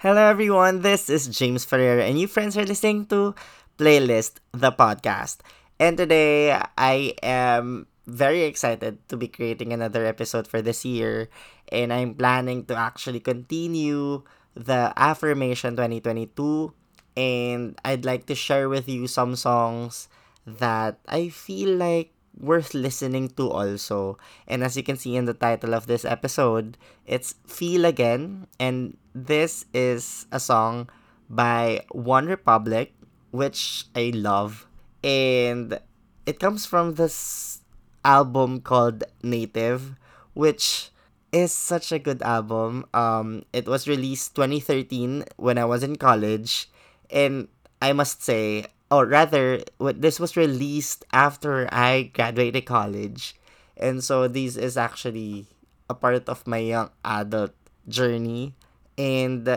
Hello, everyone. This is James Ferreira, and you friends are listening to Playlist, the podcast. And today, I am very excited to be creating another episode for this year, and I'm planning to actually continue the Affirmation 2022. And I'd like to share with you some songs that I feel like worth listening to also. And as you can see in the title of this episode, it's Feel Again. And this is a song by OneRepublic, which I love. And it comes from this album called Native, which is such a good album. Um, it was released 2013 when I was in college. And I must say, or rather, this was released after I graduated college, and so this is actually a part of my young adult journey. And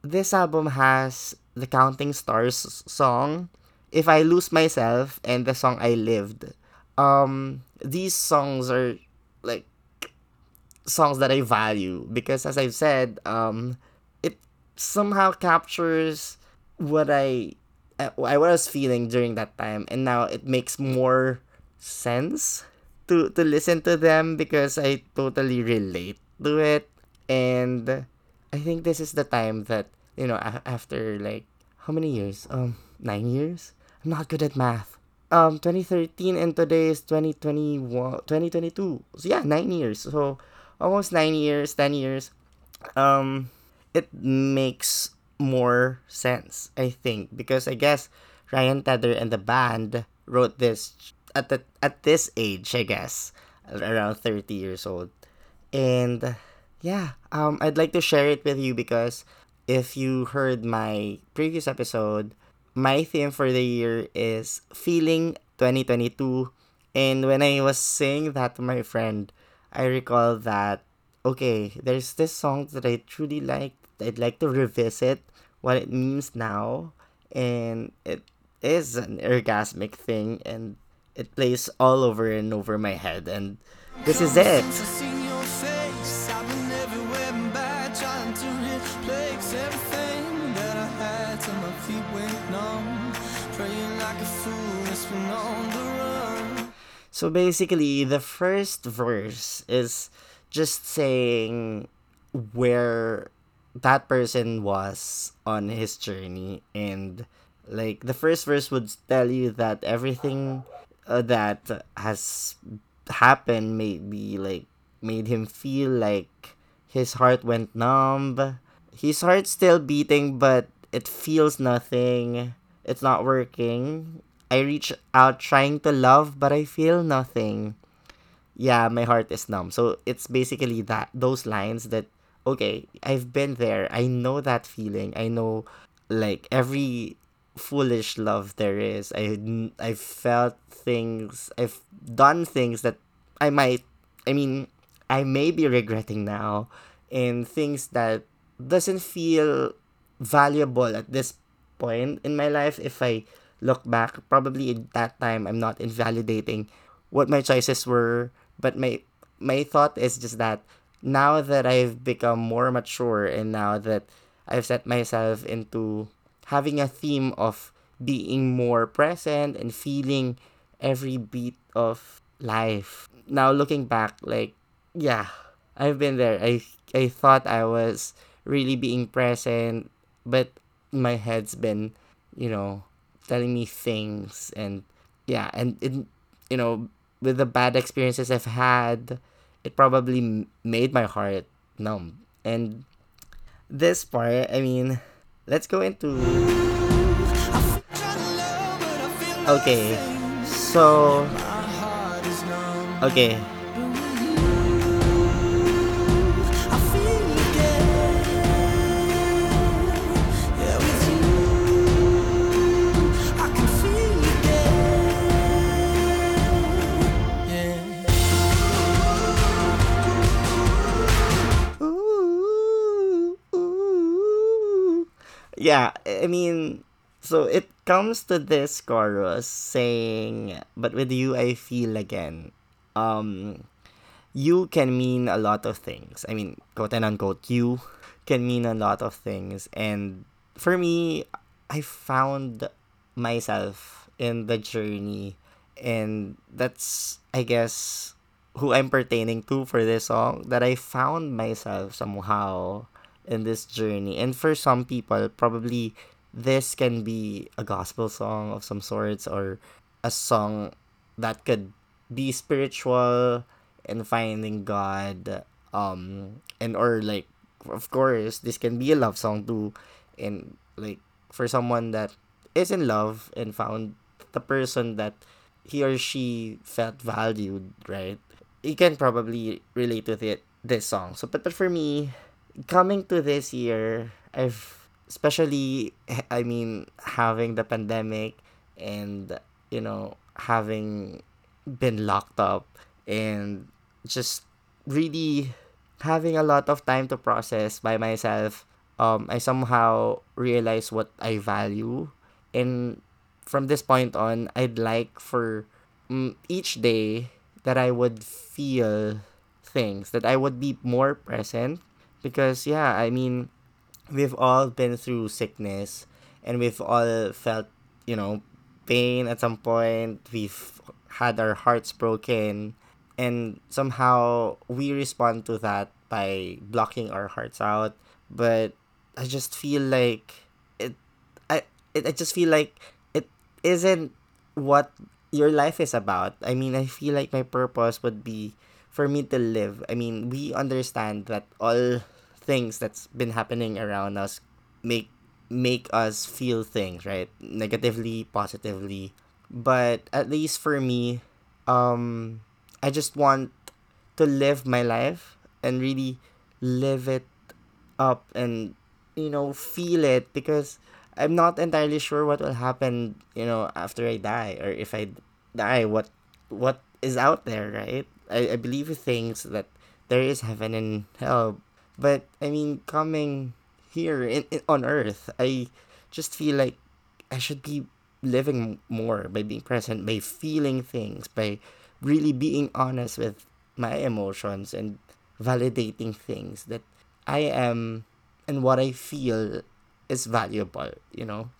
this album has the Counting Stars song, "If I Lose Myself," and the song "I Lived." Um, these songs are like songs that I value because, as I've said, um, it somehow captures what I I was feeling during that time, and now it makes more sense to to listen to them because I totally relate to it, and I think this is the time that you know after like how many years? Um, nine years. I'm not good at math. Um, 2013 and today is 2021, 2022. So yeah, nine years. So almost nine years, ten years. Um, it makes more sense, I think, because I guess Ryan Tedder and the band wrote this at the at this age, I guess, around 30 years old. And yeah, um I'd like to share it with you because if you heard my previous episode, my theme for the year is feeling 2022 and when I was saying that to my friend, I recall that okay, there's this song that I truly like I'd like to revisit what it means now, and it is an orgasmic thing, and it plays all over and over my head, and this is it. So basically, the first verse is just saying where that person was on his journey. And like the first verse would tell you that everything uh, that has happened maybe like made him feel like his heart went numb. His heart's still beating but it feels nothing. It's not working i reach out trying to love but i feel nothing yeah my heart is numb so it's basically that those lines that okay, I've been there. I know that feeling. I know like every foolish love there is. I I've felt things. I've done things that I might I mean, I may be regretting now and things that doesn't feel valuable at this point in my life if I look back probably in that time I'm not invalidating what my choices were but my my thought is just that now that I've become more mature and now that I've set myself into having a theme of being more present and feeling every beat of life. Now looking back, like yeah, I've been there. I I thought I was really being present, but my head's been, you know, telling me things and yeah, and it, you know, with the bad experiences I've had, it probably made my heart numb. And this part, I mean, let's go into. Okay, so. Okay, yeah, I mean, so it comes to this chorus saying, "But with you, I feel again." Um, you can mean a lot of things. I mean, quote and unquote, you can mean a lot of things. And for me, I found myself in the journey. And that's, I guess, who I'm pertaining to for this song. That I found myself somehow in this journey. And for some people, probably this can be a gospel song of some sorts or a song that could be spiritual and finding God um and or like of course this can be a love song too. And like for someone that is in love and found the person that he or she felt valued right? You can probably relate to it this song. So but, but for me coming to this year i've especially i mean having the pandemic and you know having been locked up and just really having a lot of time to process by myself, um, I somehow realize what I value. And from this point on, I'd like for um, each day that I would feel things, that I would be more present. Because, yeah, I mean, we've all been through sickness and we've all felt, you know, pain at some point. We've had our hearts broken and somehow we respond to that by blocking our hearts out but i just feel like it i it, i just feel like it isn't what your life is about i mean i feel like my purpose would be for me to live i mean we understand that all things that's been happening around us make make us feel things right? Negatively positively. But at least for me um I just want to live my life and really live it up and you know feel it because I'm not entirely sure what will happen you know after I die or if I die what what is out there right I, I believe in things that there is heaven and hell but I mean coming here in, in on earth I just feel like I should be living more by being present by feeling things by really being honest with my emotions and validating things that I am and what I feel is valuable, you know.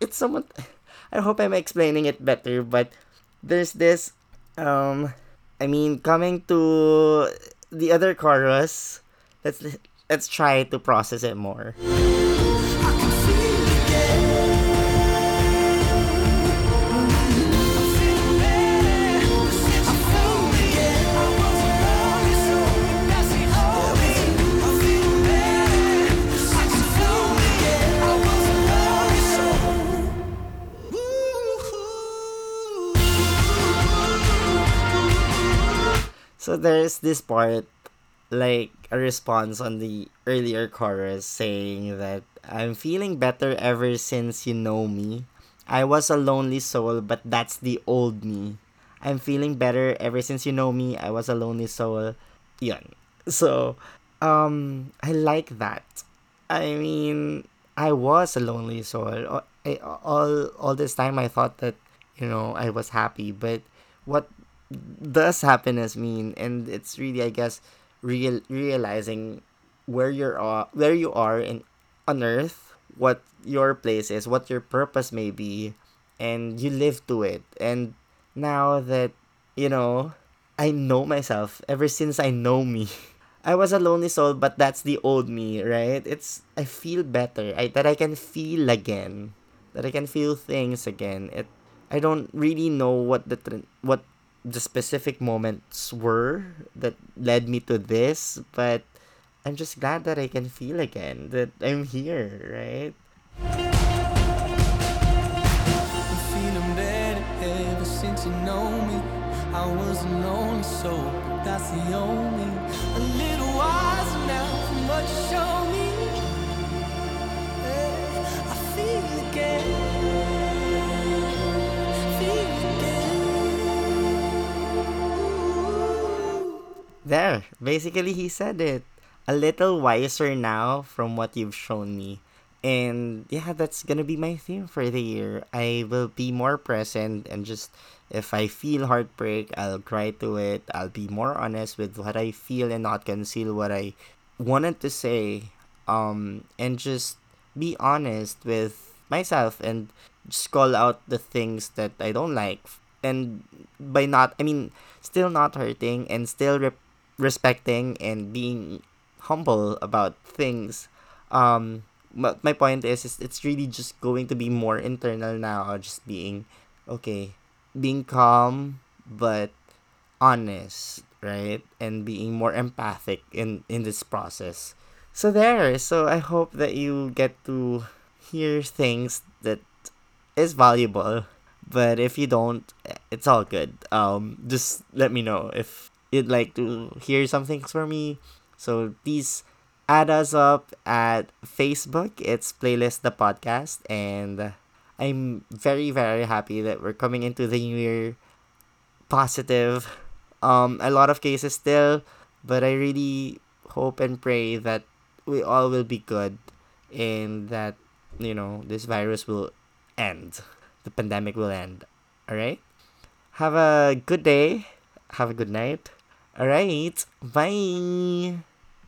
It's somewhat I hope I'm explaining it better, but there's this um I mean coming to the other chorus, let's let's try to process it more. So there's this part, like a response on the earlier chorus saying that I'm feeling better ever since you know me. I was a lonely soul, but that's the old me. I'm feeling better ever since you know me. I was a lonely soul. Yun. So, um, I like that. I mean, I was a lonely soul. All all this time I thought that, you know, I was happy, but what does happiness mean and it's really i guess real realizing where you're uh, where you are in on earth what your place is what your purpose may be and you live to it. And now that you know i know myself ever since i know me i was a lonely soul but that's the old me right? It's i feel better. I, that i can feel again. That i can feel things again. It i don't really know what the what the specific moments were that led me to this, but I'm just glad that I can feel again that I'm here, right? I was lonely, so that's the only There, basically he said it. A little wiser now from what you've shown me. And yeah, that's gonna be my theme for the year. I will be more present and just if I feel heartbreak, I'll cry to it. I'll be more honest with what I feel and not conceal what I wanted to say um, and just be honest with myself and just call out the things that I don't like. And by not, I mean, still not hurting and still re- respecting and being humble about things. Um, but my point is, is it's really just going to be more internal now, just being okay, being calm but honest, right? And being more empathic in in this process. So there, so I hope that you get to hear things that is valuable. But if you don't, it's all good. Um, just let me know if you'd like to hear some things from me. So please add us up at Facebook. It's Playlist the Podcast. And I'm very, very happy that we're coming into the new year positive. Um, a lot of cases still, but I really hope and pray that we all will be good and that, you know, this virus will end. The pandemic will end. All right? Have a good day. Have a good night. All right. Bye.